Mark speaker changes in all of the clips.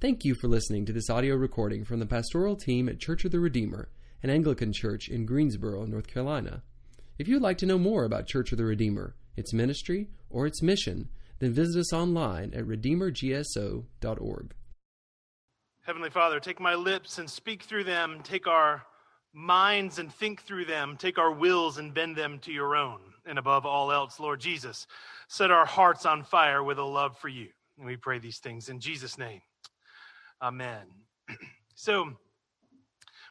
Speaker 1: Thank you for listening to this audio recording from the pastoral team at Church of the Redeemer, an Anglican church in Greensboro, North Carolina. If you'd like to know more about Church of the Redeemer, its ministry, or its mission, then visit us online at redeemergso.org.
Speaker 2: Heavenly Father, take my lips and speak through them. Take our minds and think through them. Take our wills and bend them to your own. And above all else, Lord Jesus, set our hearts on fire with a love for you. And we pray these things in Jesus' name. Amen. So,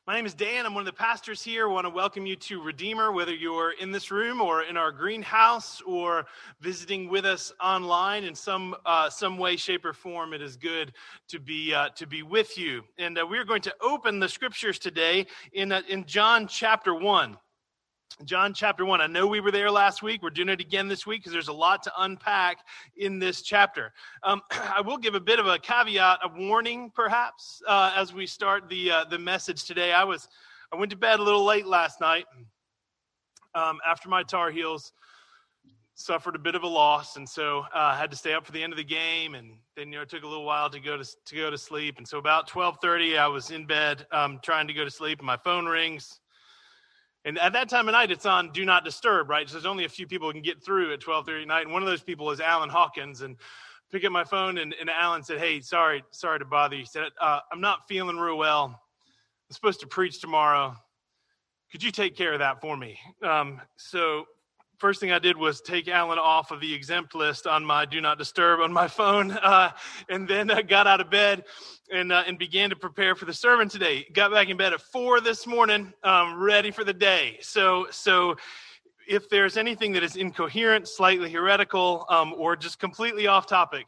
Speaker 2: my name is Dan. I'm one of the pastors here. I want to welcome you to Redeemer, whether you're in this room or in our greenhouse or visiting with us online in some uh, some way, shape, or form. It is good to be uh, to be with you. And uh, we're going to open the scriptures today in uh, in John chapter one. John chapter 1. I know we were there last week. We're doing it again this week because there's a lot to unpack in this chapter. Um, I will give a bit of a caveat, a warning perhaps, uh, as we start the, uh, the message today. I was I went to bed a little late last night um, after my Tar Heels suffered a bit of a loss, and so I uh, had to stay up for the end of the game, and then you know it took a little while to go to to go to sleep, and so about 12:30 I was in bed um, trying to go to sleep, and my phone rings and at that time of night, it's on do not disturb, right? So there's only a few people who can get through at 12:30 at night, and one of those people is Alan Hawkins. And pick up my phone, and, and Alan said, "Hey, sorry, sorry to bother you." He said, uh, "I'm not feeling real well. I'm supposed to preach tomorrow. Could you take care of that for me?" Um, so first thing I did was take Alan off of the exempt list on my do not disturb on my phone, uh, and then I got out of bed and uh, and began to prepare for the sermon today. Got back in bed at four this morning, um, ready for the day. So so. If there's anything that is incoherent, slightly heretical, um, or just completely off topic,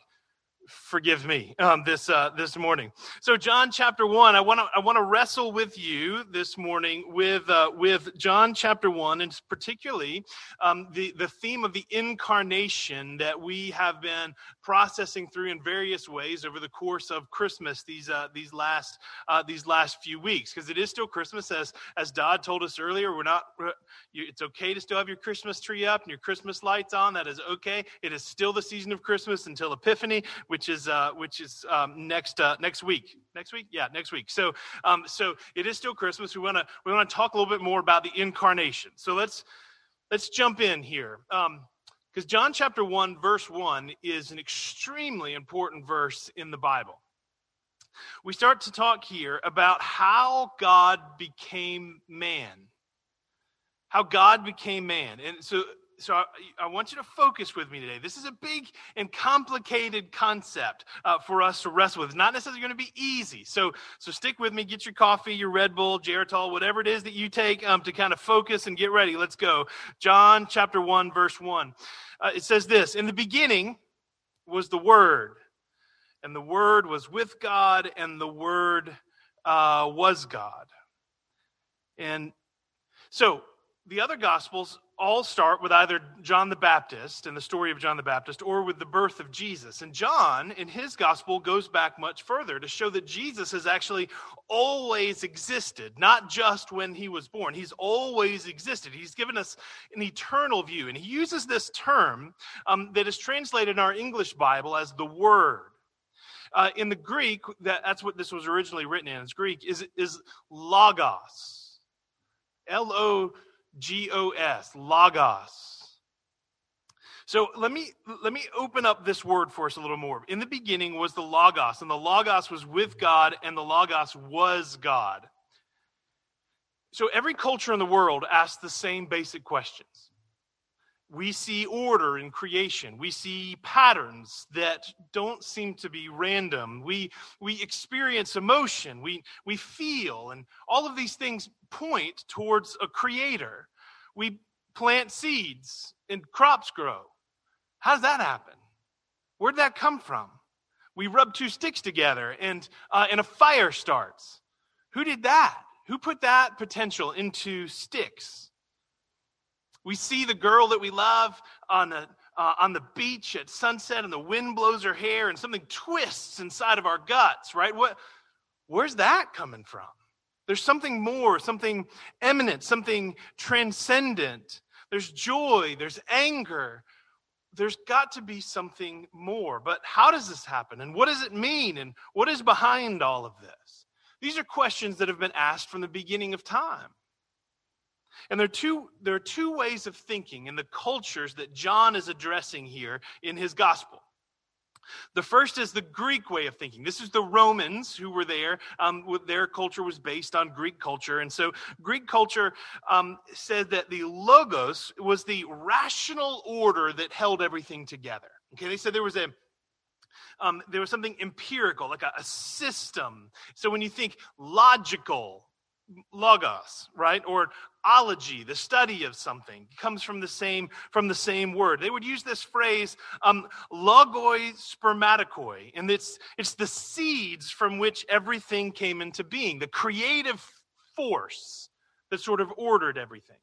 Speaker 2: forgive me um, this uh, this morning. So John chapter one, I want to I want to wrestle with you this morning with uh, with John chapter one, and particularly um, the the theme of the incarnation that we have been processing through in various ways over the course of Christmas these uh, these last uh, these last few weeks because it is still Christmas as as Dodd told us earlier. We're not. It's okay to still have your Christmas tree up and your Christmas lights on. That is okay. It is still the season of Christmas until Epiphany, which is uh, which is um, next uh, next week. Next week, yeah, next week. So um, so it is still Christmas. We want to we want to talk a little bit more about the incarnation. So let's let's jump in here. Um, because John chapter 1, verse 1 is an extremely important verse in the Bible. We start to talk here about how God became man. How God became man. And so so I, I, want you to focus with me today. This is a big and complicated concept uh, for us to wrestle with. It's not necessarily going to be easy. So, so stick with me. Get your coffee, your Red Bull, Geritol, whatever it is that you take um, to kind of focus and get ready. Let's go. John chapter 1, verse 1. Uh, it says this In the beginning was the Word, and the Word was with God, and the Word uh, was God. And so the other Gospels all start with either John the Baptist and the story of John the Baptist or with the birth of Jesus. And John, in his gospel, goes back much further to show that Jesus has actually always existed, not just when he was born. He's always existed. He's given us an eternal view. And he uses this term um, that is translated in our English Bible as the Word. Uh, in the Greek, that, that's what this was originally written in. It's Greek, is, is logos. L O G O S, logos. So let me let me open up this word for us a little more. In the beginning was the logos, and the logos was with God, and the logos was God. So every culture in the world asks the same basic questions. We see order in creation. We see patterns that don't seem to be random. We, we experience emotion. We, we feel. And all of these things point towards a creator. We plant seeds and crops grow. How does that happen? Where'd that come from? We rub two sticks together and, uh, and a fire starts. Who did that? Who put that potential into sticks? We see the girl that we love on the, uh, on the beach at sunset, and the wind blows her hair, and something twists inside of our guts, right? What, where's that coming from? There's something more, something eminent, something transcendent. There's joy, there's anger. there's got to be something more. But how does this happen? And what does it mean? And what is behind all of this? These are questions that have been asked from the beginning of time. And there are two, there are two ways of thinking in the cultures that John is addressing here in his gospel. The first is the Greek way of thinking. This is the Romans who were there. Um, their culture was based on Greek culture. And so Greek culture um, said that the logos was the rational order that held everything together. Okay, they said there was a um, there was something empirical, like a, a system. So when you think logical, logos, right? Or ology, the study of something, comes from the same from the same word. They would use this phrase um, logoi spermatikoi, and it's it's the seeds from which everything came into being, the creative force that sort of ordered everything.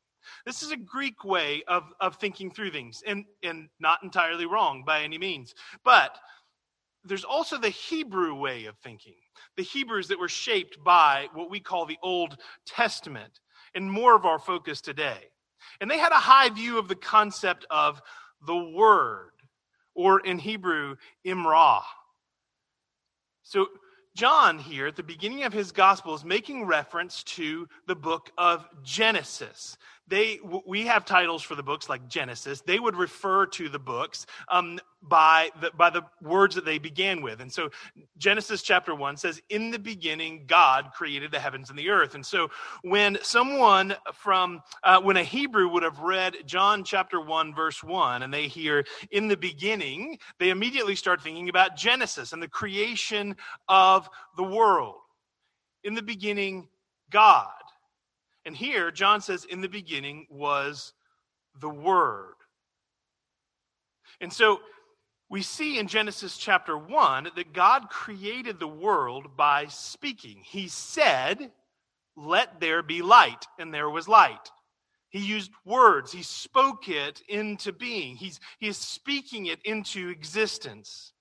Speaker 2: This is a Greek way of, of thinking through things, and, and not entirely wrong by any means. But there's also the Hebrew way of thinking the Hebrews that were shaped by what we call the Old Testament, and more of our focus today. And they had a high view of the concept of the Word, or in Hebrew, Imrah. So, John here at the beginning of his gospel is making reference to the book of Genesis they we have titles for the books like genesis. They would refer to the books um, by the by the words that they began with. And so genesis chapter 1 says in the beginning god created the heavens and the earth. And so when someone from uh, when a hebrew would have read john chapter 1 verse 1 and they hear in the beginning they immediately start thinking about genesis and the creation of the world. In the beginning god and here, John says, in the beginning was the Word. And so we see in Genesis chapter 1 that God created the world by speaking. He said, Let there be light, and there was light. He used words, he spoke it into being, He's, he is speaking it into existence.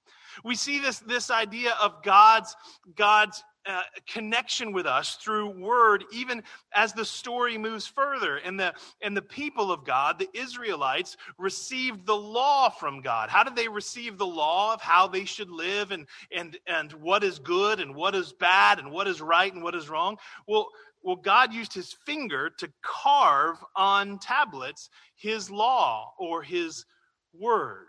Speaker 2: We see this, this idea of God's, God's uh, connection with us through word even as the story moves further. And the and the people of god the israelites received the law from god. How did they receive the law of how they should live and and and what is good and what is bad and what is right and what is wrong? Well well god used his finger to carve on tablets his law or his word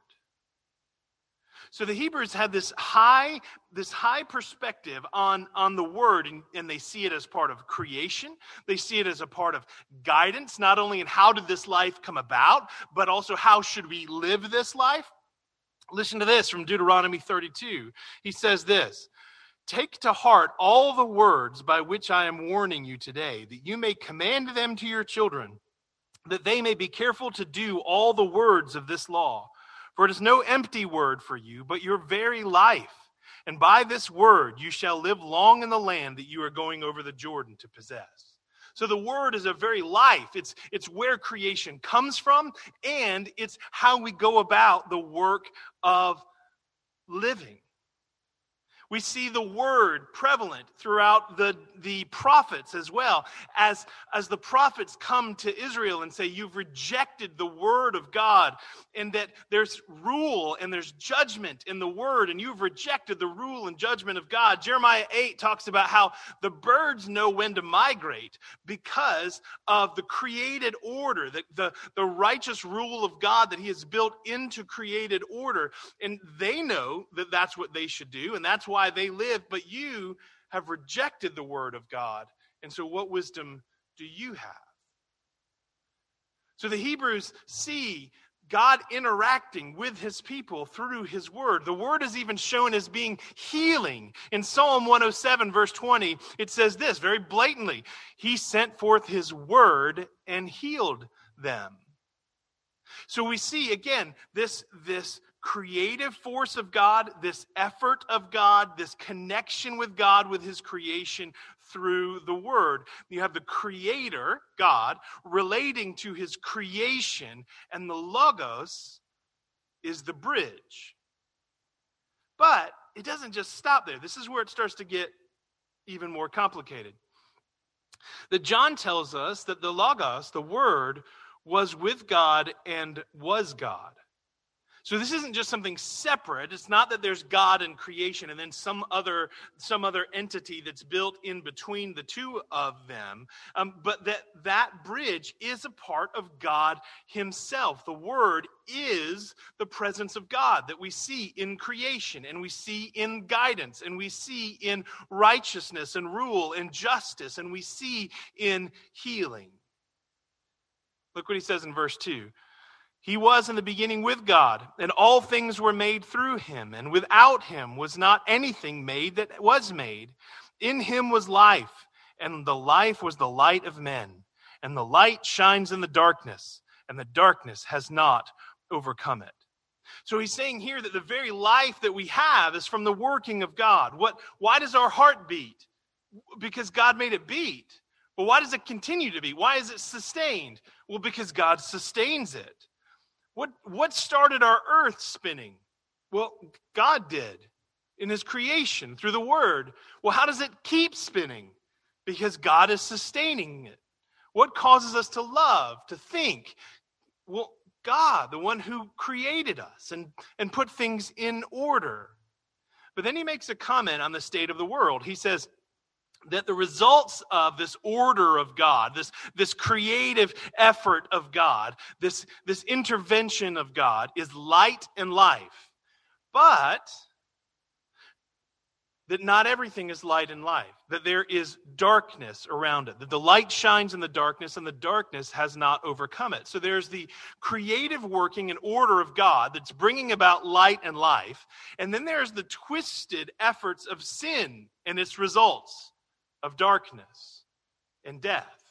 Speaker 2: so the Hebrews had this high, this high perspective on, on the word, and, and they see it as part of creation. They see it as a part of guidance, not only in how did this life come about, but also how should we live this life. Listen to this from Deuteronomy 32. He says this Take to heart all the words by which I am warning you today, that you may command them to your children, that they may be careful to do all the words of this law. For it is no empty word for you, but your very life. And by this word you shall live long in the land that you are going over the Jordan to possess. So the word is a very life. It's, it's where creation comes from, and it's how we go about the work of living. We see the word prevalent throughout the, the prophets as well. As, as the prophets come to Israel and say, You've rejected the word of God, and that there's rule and there's judgment in the word, and you've rejected the rule and judgment of God. Jeremiah 8 talks about how the birds know when to migrate because of the created order, the, the, the righteous rule of God that He has built into created order. And they know that that's what they should do, and that's why why they live, but you have rejected the word of God. And so, what wisdom do you have? So, the Hebrews see God interacting with his people through his word. The word is even shown as being healing. In Psalm 107, verse 20, it says this very blatantly He sent forth his word and healed them. So we see again this, this creative force of God, this effort of God, this connection with God, with his creation through the word. You have the creator, God, relating to his creation, and the logos is the bridge. But it doesn't just stop there. This is where it starts to get even more complicated. That John tells us that the logos, the word, was with God and was God. So this isn't just something separate. It's not that there's God and creation and then some other some other entity that's built in between the two of them, um, but that that bridge is a part of God Himself. The Word is the presence of God that we see in creation and we see in guidance and we see in righteousness and rule and justice and we see in healing. Look what He says in verse two. He was in the beginning with God, and all things were made through him, and without him was not anything made that was made. In him was life, and the life was the light of men. And the light shines in the darkness, and the darkness has not overcome it. So he's saying here that the very life that we have is from the working of God. What, why does our heart beat? Because God made it beat. But why does it continue to beat? Why is it sustained? Well, because God sustains it. What, what started our earth spinning? Well, God did in his creation through the word. Well, how does it keep spinning? Because God is sustaining it. What causes us to love, to think? Well, God, the one who created us and, and put things in order. But then he makes a comment on the state of the world. He says, that the results of this order of God, this, this creative effort of God, this, this intervention of God is light and life. But that not everything is light and life, that there is darkness around it, that the light shines in the darkness and the darkness has not overcome it. So there's the creative working and order of God that's bringing about light and life. And then there's the twisted efforts of sin and its results of darkness and death.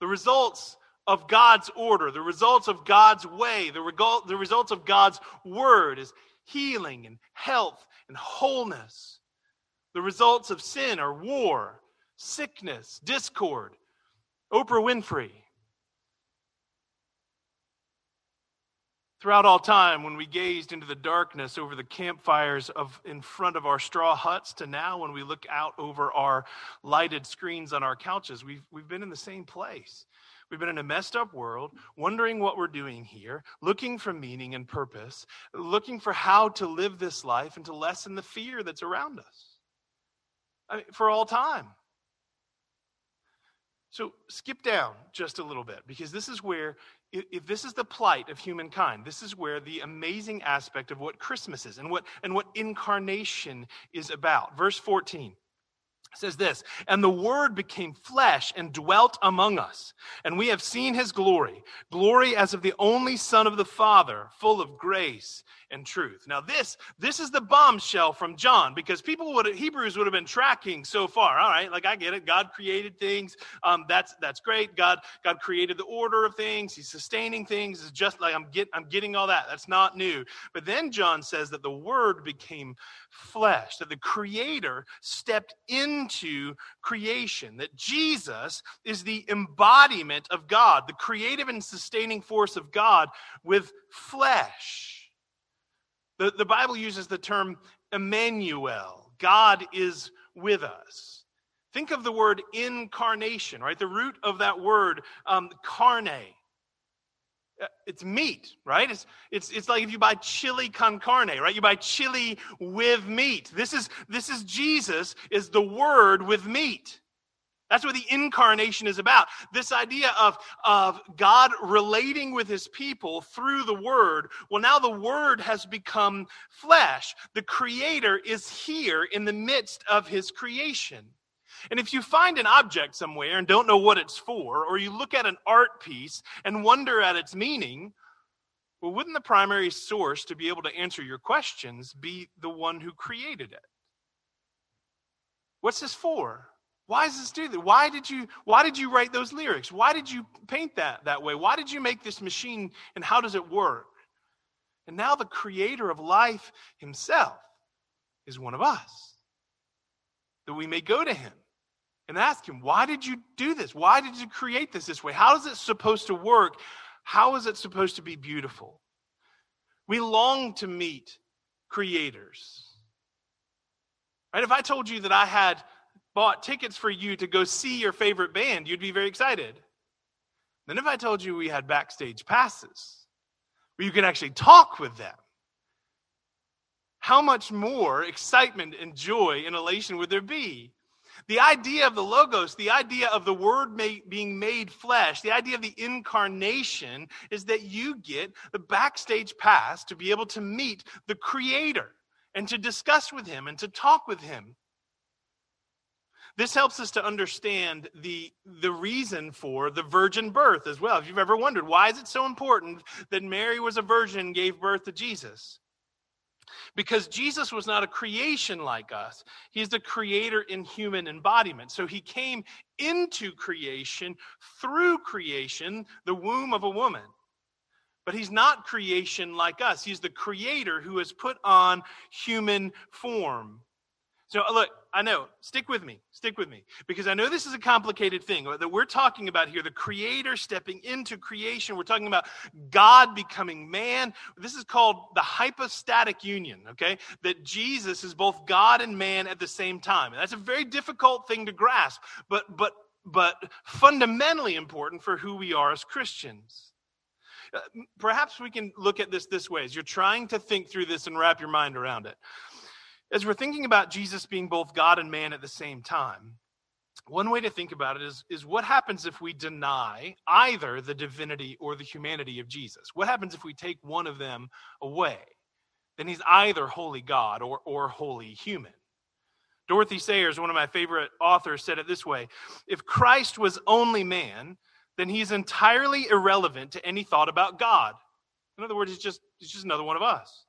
Speaker 2: The results of God's order, the results of God's way, the, result, the results of God's word is healing and health and wholeness. The results of sin are war, sickness, discord. Oprah Winfrey, Throughout all time, when we gazed into the darkness over the campfires of in front of our straw huts, to now when we look out over our lighted screens on our couches, we've, we've been in the same place. We've been in a messed up world, wondering what we're doing here, looking for meaning and purpose, looking for how to live this life and to lessen the fear that's around us I mean, for all time. So skip down just a little bit because this is where if this is the plight of humankind, this is where the amazing aspect of what Christmas is and what, and what incarnation is about. Verse 14 says this and the word became flesh and dwelt among us and we have seen his glory glory as of the only son of the father full of grace and truth. Now this this is the bombshell from John because people would Hebrews would have been tracking so far. All right, like I get it. God created things. Um, that's that's great. God God created the order of things. He's sustaining things. It's just like I'm get I'm getting all that. That's not new. But then John says that the Word became flesh. That the Creator stepped into creation. That Jesus is the embodiment of God, the creative and sustaining force of God with flesh. The, the Bible uses the term Emmanuel. God is with us. Think of the word incarnation, right? The root of that word, um, carne. Uh, it's meat, right? It's, it's, it's like if you buy chili con carne, right? You buy chili with meat. This is, this is Jesus, is the word with meat. That's what the incarnation is about. This idea of, of God relating with his people through the word. Well, now the word has become flesh. The creator is here in the midst of his creation. And if you find an object somewhere and don't know what it's for, or you look at an art piece and wonder at its meaning, well, wouldn't the primary source to be able to answer your questions be the one who created it? What's this for? Why does this do that? Why did you why did you write those lyrics? Why did you paint that that way? Why did you make this machine and how does it work? And now the creator of life himself is one of us. That we may go to him and ask him, why did you do this? Why did you create this this way? How is it supposed to work? How is it supposed to be beautiful? We long to meet creators. Right? If I told you that I had bought tickets for you to go see your favorite band, you'd be very excited. Then, if I told you we had backstage passes, where you can actually talk with them, how much more excitement and joy and elation would there be? The idea of the Logos, the idea of the Word made, being made flesh, the idea of the incarnation is that you get the backstage pass to be able to meet the Creator and to discuss with Him and to talk with Him. This helps us to understand the, the reason for the virgin birth as well. If you've ever wondered, why is it so important that Mary was a virgin and gave birth to Jesus? Because Jesus was not a creation like us. He's the creator in human embodiment. So he came into creation through creation, the womb of a woman. But he's not creation like us. He's the creator who has put on human form. So, uh, look, I know, stick with me, stick with me, because I know this is a complicated thing that we're talking about here the creator stepping into creation. We're talking about God becoming man. This is called the hypostatic union, okay? That Jesus is both God and man at the same time. And that's a very difficult thing to grasp, but, but, but fundamentally important for who we are as Christians. Uh, perhaps we can look at this this way as you're trying to think through this and wrap your mind around it. As we're thinking about Jesus being both God and man at the same time, one way to think about it is, is what happens if we deny either the divinity or the humanity of Jesus? What happens if we take one of them away? Then he's either wholly God or, or wholly human. Dorothy Sayers, one of my favorite authors, said it this way If Christ was only man, then he's entirely irrelevant to any thought about God. In other words, he's just, he's just another one of us.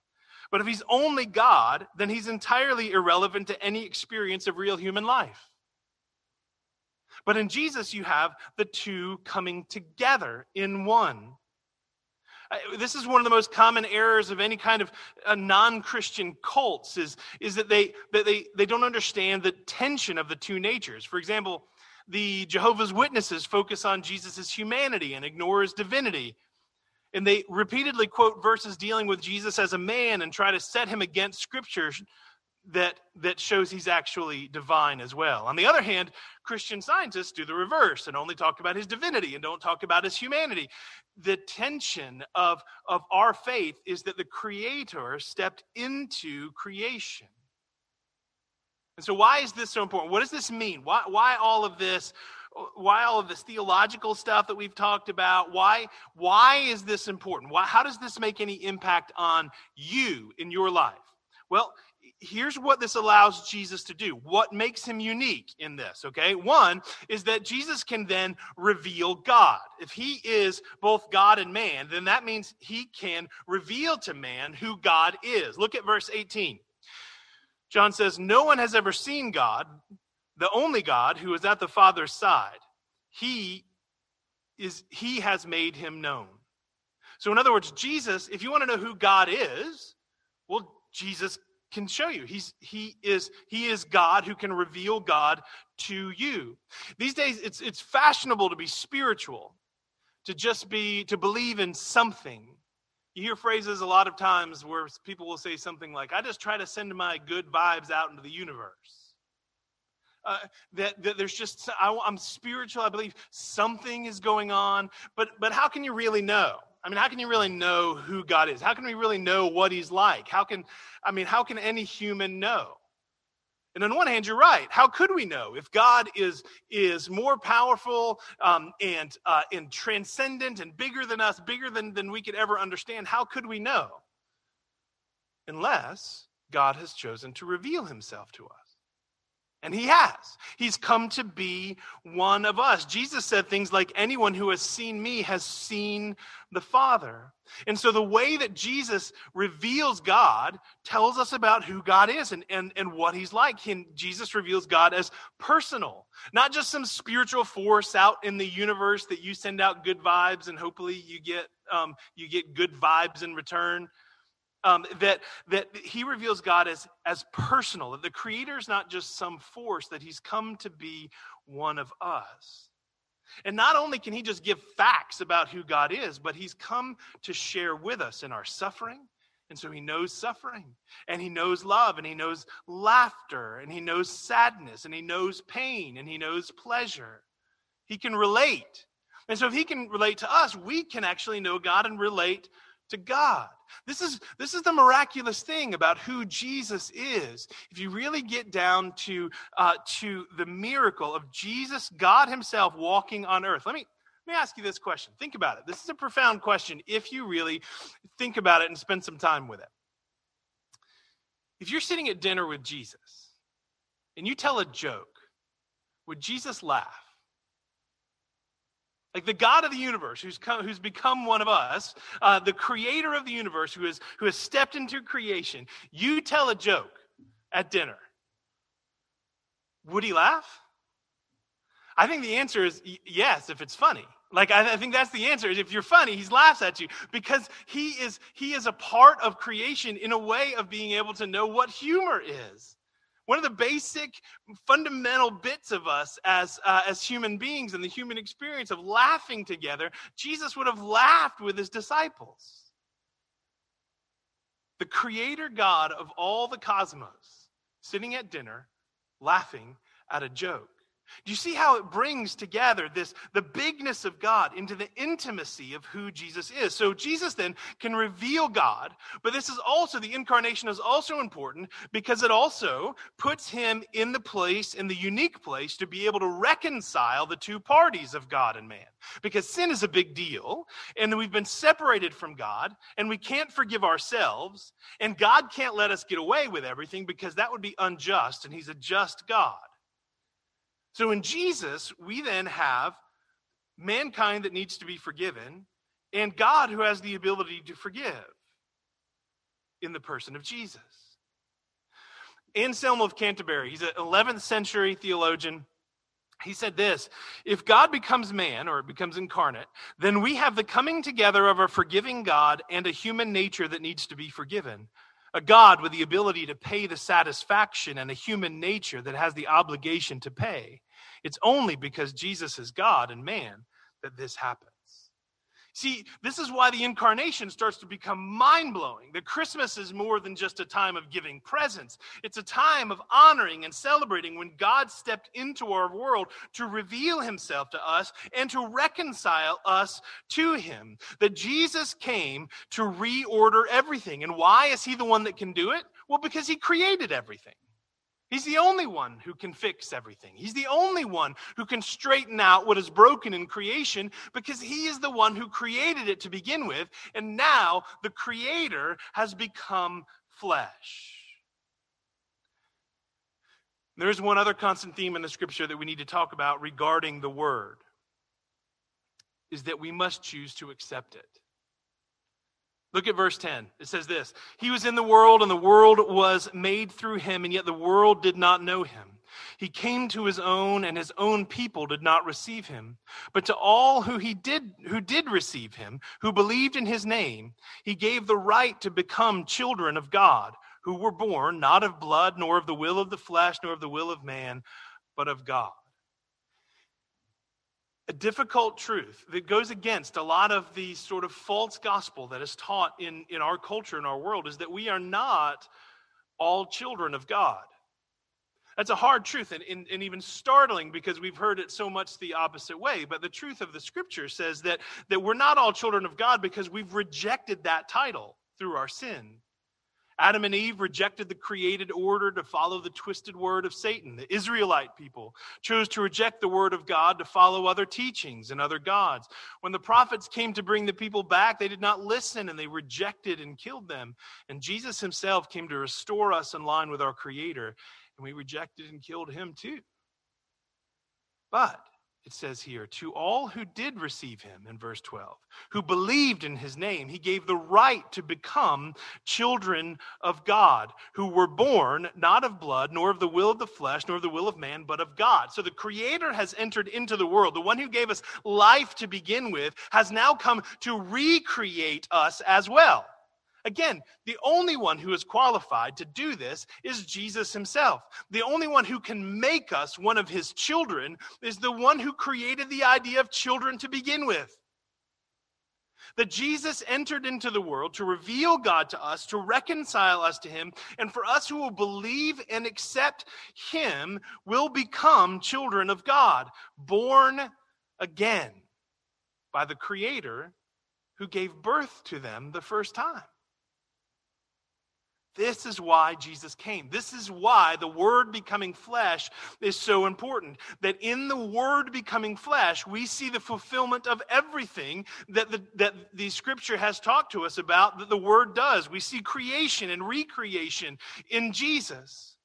Speaker 2: But if he's only God, then he's entirely irrelevant to any experience of real human life. But in Jesus, you have the two coming together in one. This is one of the most common errors of any kind of uh, non-Christian cults is, is that, they, that they, they don't understand the tension of the two natures. For example, the Jehovah's Witnesses focus on Jesus' humanity and ignore his divinity. And they repeatedly quote verses dealing with Jesus as a man and try to set him against scripture that, that shows he's actually divine as well. On the other hand, Christian scientists do the reverse and only talk about his divinity and don't talk about his humanity. The tension of, of our faith is that the Creator stepped into creation. And so, why is this so important? What does this mean? Why, why all of this? Why all of this theological stuff that we've talked about why why is this important why how does this make any impact on you in your life well here's what this allows Jesus to do. What makes him unique in this, okay? One is that Jesus can then reveal God. If he is both God and man, then that means he can reveal to man who God is. Look at verse 18. John says, No one has ever seen God, the only God who is at the Father's side. He is he has made him known. So in other words, Jesus, if you want to know who God is, well Jesus can show you. He's he is he is God who can reveal God to you. These days it's it's fashionable to be spiritual, to just be to believe in something. You hear phrases a lot of times where people will say something like, I just try to send my good vibes out into the universe uh, that, that there's just I, i'm spiritual i believe something is going on but but how can you really know i mean how can you really know who god is how can we really know what he's like how can i mean how can any human know and on one hand, you're right. How could we know if God is is more powerful um, and uh, and transcendent and bigger than us, bigger than than we could ever understand? How could we know? Unless God has chosen to reveal Himself to us. And he has. He's come to be one of us. Jesus said things like, Anyone who has seen me has seen the Father. And so the way that Jesus reveals God tells us about who God is and, and, and what he's like. He, Jesus reveals God as personal, not just some spiritual force out in the universe that you send out good vibes and hopefully you get, um, you get good vibes in return um, that, that he reveals God as, as personal, that the creator is not just some force, that he's come to be one of us. And not only can he just give facts about who God is, but he's come to share with us in our suffering. And so he knows suffering, and he knows love, and he knows laughter, and he knows sadness, and he knows pain, and he knows pleasure. He can relate. And so if he can relate to us, we can actually know God and relate to God. This is, this is the miraculous thing about who Jesus is. If you really get down to, uh, to the miracle of Jesus, God Himself walking on earth. Let me, let me ask you this question. Think about it. This is a profound question if you really think about it and spend some time with it. If you're sitting at dinner with Jesus and you tell a joke, would Jesus laugh? Like the God of the universe, who's, come, who's become one of us, uh, the creator of the universe, who, is, who has stepped into creation, you tell a joke at dinner. Would he laugh? I think the answer is yes, if it's funny. Like I, I think that's the answer. If you're funny, he laughs at you because he is he is a part of creation in a way of being able to know what humor is. One of the basic, fundamental bits of us as, uh, as human beings and the human experience of laughing together, Jesus would have laughed with his disciples. The creator God of all the cosmos, sitting at dinner, laughing at a joke. Do you see how it brings together this the bigness of God into the intimacy of who Jesus is? So Jesus then can reveal God, but this is also the incarnation is also important because it also puts him in the place in the unique place to be able to reconcile the two parties of God and man. Because sin is a big deal and we've been separated from God and we can't forgive ourselves and God can't let us get away with everything because that would be unjust and he's a just God. So in Jesus, we then have mankind that needs to be forgiven and God who has the ability to forgive in the person of Jesus. Anselm of Canterbury, he's an 11th century theologian. He said this If God becomes man or becomes incarnate, then we have the coming together of a forgiving God and a human nature that needs to be forgiven a God with the ability to pay the satisfaction and a human nature that has the obligation to pay. It's only because Jesus is God and man that this happens. See, this is why the incarnation starts to become mind blowing. That Christmas is more than just a time of giving presents, it's a time of honoring and celebrating when God stepped into our world to reveal himself to us and to reconcile us to him. That Jesus came to reorder everything. And why is he the one that can do it? Well, because he created everything. He's the only one who can fix everything. He's the only one who can straighten out what is broken in creation because he is the one who created it to begin with. And now the creator has become flesh. There's one other constant theme in the scripture that we need to talk about regarding the word is that we must choose to accept it. Look at verse 10. It says this He was in the world, and the world was made through him, and yet the world did not know him. He came to his own, and his own people did not receive him. But to all who he did who did receive him, who believed in his name, he gave the right to become children of God, who were born not of blood, nor of the will of the flesh, nor of the will of man, but of God a difficult truth that goes against a lot of the sort of false gospel that is taught in, in our culture, in our world, is that we are not all children of God. That's a hard truth and, and, and, even startling because we've heard it so much the opposite way. But the truth of the scripture says that, that we're not all children of God because we've rejected that title through our sin. Adam and Eve rejected the created order to follow the twisted word of Satan. The Israelite people chose to reject the word of God to follow other teachings and other gods. When the prophets came to bring the people back, they did not listen and they rejected and killed them. And Jesus himself came to restore us in line with our Creator, and we rejected and killed him too. But it says here, to all who did receive him in verse 12, who believed in his name, he gave the right to become children of God, who were born not of blood, nor of the will of the flesh, nor of the will of man, but of God. So the Creator has entered into the world. The one who gave us life to begin with has now come to recreate us as well. Again, the only one who is qualified to do this is Jesus himself. The only one who can make us one of his children is the one who created the idea of children to begin with. That Jesus entered into the world to reveal God to us, to reconcile us to him, and for us who will believe and accept him will become children of God, born again by the Creator who gave birth to them the first time. This is why Jesus came. This is why the Word becoming flesh is so important. That in the Word becoming flesh, we see the fulfillment of everything that the, that the Scripture has talked to us about that the Word does. We see creation and recreation in Jesus.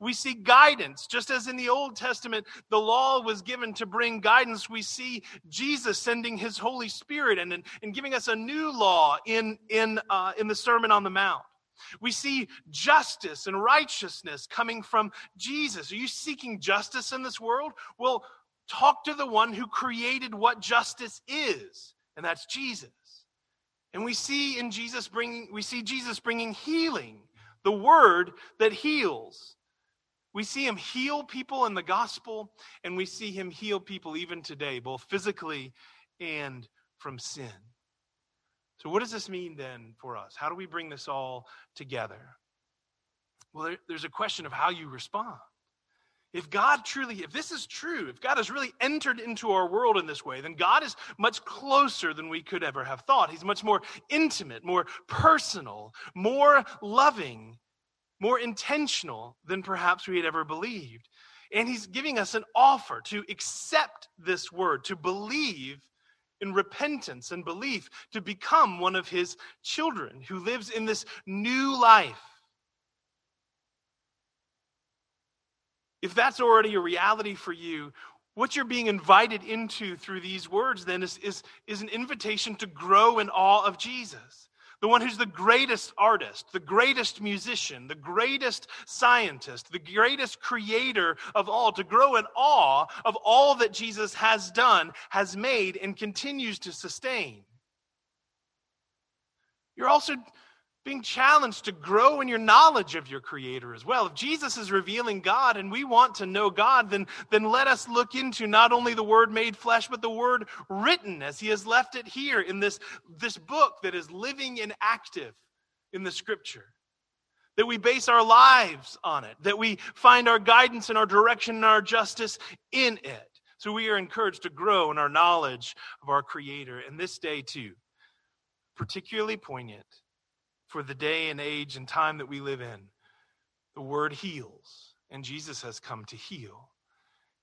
Speaker 2: We see guidance. Just as in the Old Testament, the law was given to bring guidance, we see Jesus sending his Holy Spirit and, and, giving us a new law in, in, uh, in the Sermon on the Mount. We see justice and righteousness coming from Jesus. Are you seeking justice in this world? Well, talk to the one who created what justice is, and that's Jesus. And we see in Jesus bringing we see Jesus bringing healing, the word that heals. We see him heal people in the gospel, and we see him heal people even today, both physically and from sin. So, what does this mean then for us? How do we bring this all together? Well, there, there's a question of how you respond. If God truly, if this is true, if God has really entered into our world in this way, then God is much closer than we could ever have thought. He's much more intimate, more personal, more loving, more intentional than perhaps we had ever believed. And He's giving us an offer to accept this word, to believe in repentance and belief to become one of his children who lives in this new life. If that's already a reality for you, what you're being invited into through these words then is, is, is an invitation to grow in awe of Jesus the one who's the greatest artist, the greatest musician, the greatest scientist, the greatest creator of all, to grow in awe of all that Jesus has done, has made, and continues to sustain. You're also being challenged to grow in your knowledge of your creator as well. If Jesus is revealing God and we want to know God, then, then let us look into not only the word made flesh, but the word written as he has left it here in this, this book that is living and active in the scripture. That we base our lives on it, that we find our guidance and our direction and our justice in it. So we are encouraged to grow in our knowledge of our creator. And this day, too, particularly poignant for the day and age and time that we live in. The word heals, and Jesus has come to heal.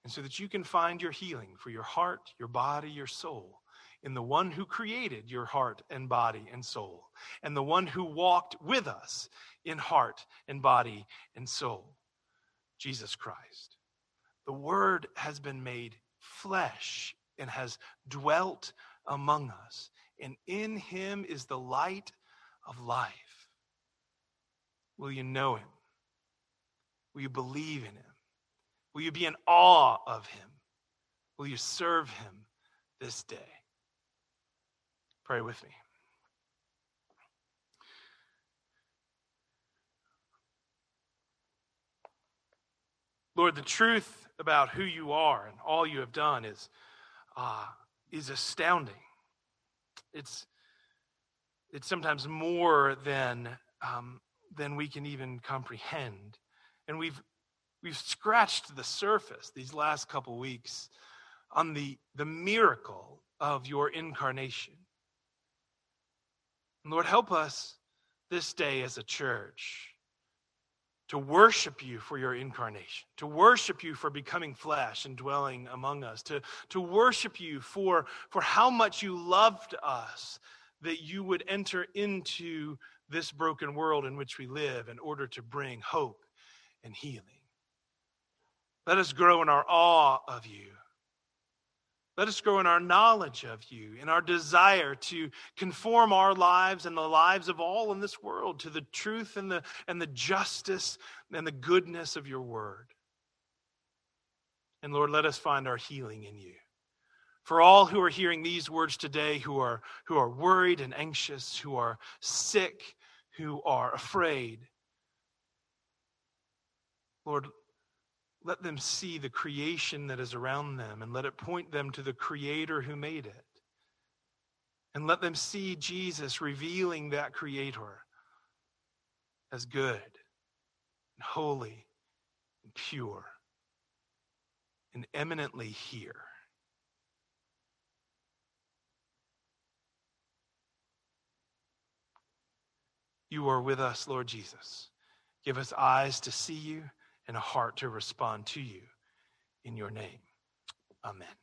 Speaker 2: And so that you can find your healing for your heart, your body, your soul in the one who created your heart and body and soul, and the one who walked with us in heart and body and soul, Jesus Christ. The Word has been made flesh and has dwelt among us, and in him is the light of life? Will you know him? Will you believe in him? Will you be in awe of him? Will you serve him this day? Pray with me. Lord, the truth about who you are and all you have done is, uh, is astounding. It's, it's sometimes more than um, than we can even comprehend. And we've we've scratched the surface these last couple weeks on the the miracle of your incarnation. Lord help us this day as a church to worship you for your incarnation, to worship you for becoming flesh and dwelling among us, to, to worship you for, for how much you loved us that you would enter into this broken world in which we live in order to bring hope and healing. Let us grow in our awe of you. Let us grow in our knowledge of you, in our desire to conform our lives and the lives of all in this world to the truth and the, and the justice and the goodness of your word. And Lord, let us find our healing in you. For all who are hearing these words today, who are, who are worried and anxious, who are sick, who are afraid, Lord, let them see the creation that is around them and let it point them to the Creator who made it. And let them see Jesus revealing that Creator as good and holy and pure and eminently here. You are with us, Lord Jesus. Give us eyes to see you and a heart to respond to you. In your name, amen.